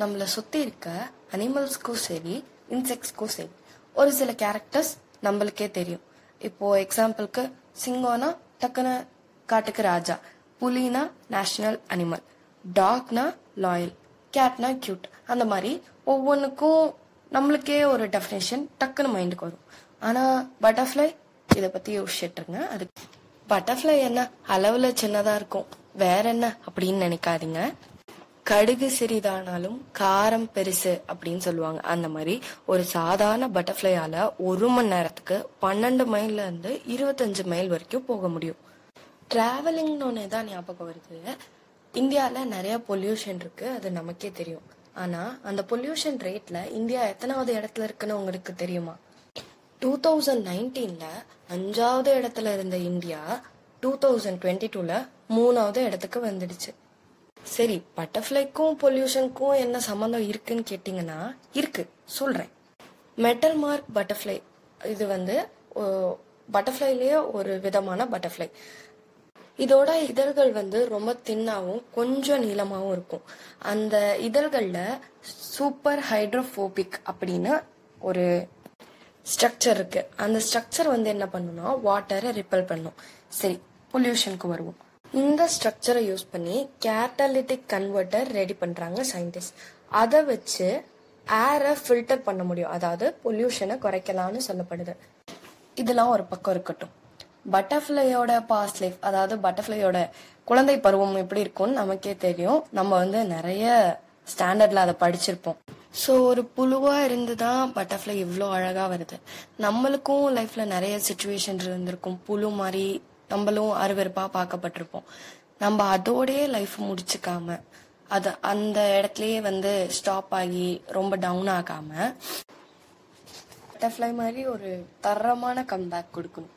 நம்மளை சுற்றி இருக்க அனிமல்ஸ்க்கும் சரி இன்செக்ட்ஸ்க்கும் சரி ஒரு சில கேரக்டர்ஸ் நம்மளுக்கே தெரியும். இப்போ எக்ஸாம்பிளுக்கு சிங்கம்னா டக்குன்னு காட்டுக்கு ராஜா புலினா நேஷனல் அனிமல் டாக்னா லாயல் கேட்னா கியூட் அந்த மாதிரி ஒவ்வொன்றுக்கும் நம்மளுக்கே ஒரு டெஃபினேஷன் டக்குன்னு மைண்டுக்கு வரும். ஆனால் பட்டர்ஃப்ளை இதை பற்றி யோசிச்சுட்டுருங்க. அதுக்கு பட்டர்ஃப்ளை என்ன அளவில் சின்னதாக இருக்கும் வேற என்ன அப்படின்னு நினைக்காதீங்க. கடுகு சிறிதானாலும் காரம் பெருசு அப்படின்னு சொல்லுவாங்க. அந்த மாதிரி ஒரு சாதாரண பட்டர்ஃப்ளையால ஒரு மணி நேரத்துக்கு பன்னெண்டு மைல்ல இருந்து இருபத்தஞ்சு மைல் வரைக்கும் போக முடியும். டிராவலிங்னு ஒன்று தான் ஞாபகம் வருது. இந்தியாவில் நிறைய பொல்யூஷன் இருக்கு அது நமக்கே தெரியும். ஆனா அந்த பொல்யூஷன் ரேட்ல இந்தியா எத்தனாவது இடத்துல இருக்குன்னு உங்களுக்கு தெரியுமா? டூ தௌசண்ட் நைன்டீன்ல அஞ்சாவது இடத்துல இருந்த இந்தியா டூ தௌசண்ட் டுவெண்ட்டி டூல மூணாவது இடத்துக்கு வந்துடுச்சு. சரி பட்டர்ஃப்ளைக்கும் பொல்யூஷனுக்கும் என்ன சம்மந்தம் இருக்குன்னு கேட்டிங்கன்னா இருக்கு. சொல்றேன். மெட்டல் மார்க் பட்டர்ஃப்ளை இது வந்து பட்டர்ஃப்ளைலேயே ஒரு விதமான பட்டர்ஃப்ளை இதோட இதழ்கள் வந்து ரொம்ப தின்னாவும் கொஞ்சம் நீளமாகவும் இருக்கும். அந்த இதழ்களில் சூப்பர் ஹைட்ரோஃபோபிக் அப்படின்னு ஒரு ஸ்ட்ரக்சர் இருக்கு. அந்த ஸ்ட்ரக்சர் வந்து என்ன பண்ணுன்னா வாட்டரை ரிப்பல் பண்ணும். சரி பொல்யூஷனுக்கு வருவோம். இந்த ஸ்ட்ரக்சரை யூஸ் பண்ணி கேட்டலிட்டிக் கன்வெர்ட்டர் ரெடி பண்றாங்க சயின்டிஸ்ட் அதை வச்சு ஏரை ஃபில்டர் பண்ண முடியும். அதாவது பொல்யூஷனை குறைக்கலாம்னு சொல்லப்படுது. இதெல்லாம் ஒரு பக்கம் இருக்கட்டும். பட்டர்ஃப்ளையோட பாஸ்ட் லைஃப் அதாவது பட்டர்ஃப்ளையோட குழந்தை பருவம் எப்படி இருக்கும்னு நமக்கே தெரியும். நம்ம வந்து நிறைய ஸ்டாண்டர்ட்ல அதை படிச்சிருப்போம். ஸோ ஒரு புழுவா இருந்து தான் பட்டர்ஃப்ளை இவ்வளோ அழகா வருது. நம்மளுக்கும் லைஃப்ல நிறைய சுச்சுவேஷன் இருந்திருக்கும். புழு மாதிரி நம்மளும் அருவருப்பா பார்க்கப்பட்டிருப்போம். நம்ம அதோடயே லைஃப் முடிச்சுக்காம அது அந்த இடத்துலயே வந்து ஸ்டாப் ஆகி ரொம்ப டவுன் ஆகாம பட்டர்ஃப்ளை மாதிரி ஒரு தரமான கம்பேக் கொடுக்கணும்.